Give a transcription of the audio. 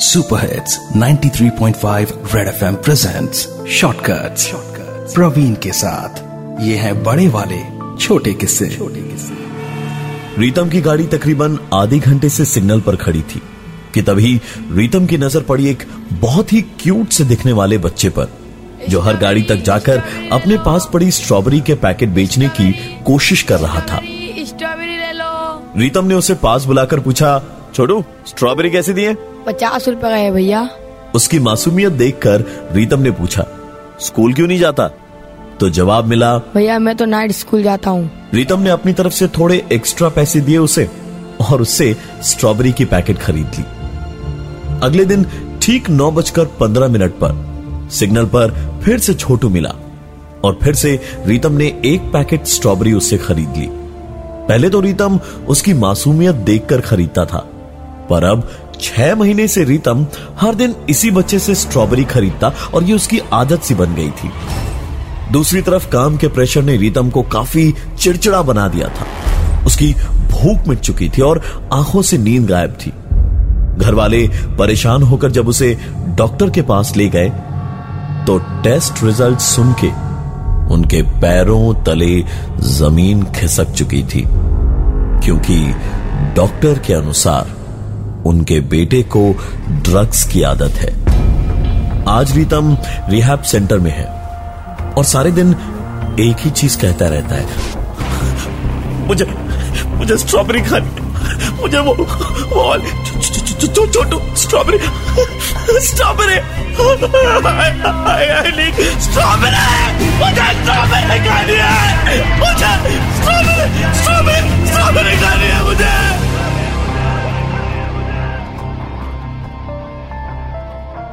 Super hits 93.5 red FM presents shortcuts Praveen के साथ। ये है बड़े वाले छोटे किस्से। छोटे किस्से। रीतम की गाड़ी तकरीबन आधे घंटे से सिग्नल पर खड़ी थी कि तभी रीतम की नज़र पड़ी एक बहुत ही क्यूट से दिखने वाले बच्चे पर जो हर गाड़ी तक जाकर अपने पास पड़ी स्ट्रॉबेरी के पैकेट बेचने की कोशिश कर रहा था। स्ट्रॉबेरी ले लो। रीतम ने उसे पास बुलाकर पूछा छोटू स्ट्रॉबेरी कैसे दिए पचास रुपए का है भैया। उसकी मासूमियत देखकर रीतम ने पूछा स्कूल क्यों नहीं जाता? तो जवाब मिला भैया मैं तो नाइट स्कूल जाता हूँ। रीतम ने अपनी तरफ़ से थोड़े एक्स्ट्रा पैसे दिए उसे और उससे स्ट्रॉबेरी की पैकेट खरीद ली। अगले दिन ठीक नौ बजकर पंद्रह मिनट पर सिग्नल पर फिर से छोटू मिला और फिर से रीतम ने एक पैकेट स्ट्रॉबेरी उससे खरीद ली। पहले तो रीतम उसकी मासूमियत देखकर खरीदता था। पर अब छह महीने से रीतम हर दिन इसी बच्चे से स्ट्रॉबेरी खरीदता और ये उसकी आदत सी बन गई थी। दूसरी तरफ़ काम के प्रेशर ने रीतम को काफ़ी चिड़चिड़ा बना दिया था। उसकी भूख मिट चुकी थी और आँखों से नींद गायब थी। घर वाले परेशान होकर जब उसे डॉक्टर के पास ले गए तो टेस्ट रिज़ल्ट सुन के उनके पैरों तले ज़मीन खिसक चुकी थी, क्योंकि डॉक्टर के अनुसार उनके बेटे को ड्रग्स की आदत है। आज रीतम रिहैब सेंटर में है और सारे दिन एक ही चीज़ कहता रहता है। मुझे मुझे स्ट्रॉबेरी खानी मुझे वो वो छोटू strawberry strawberry strawberry strawberry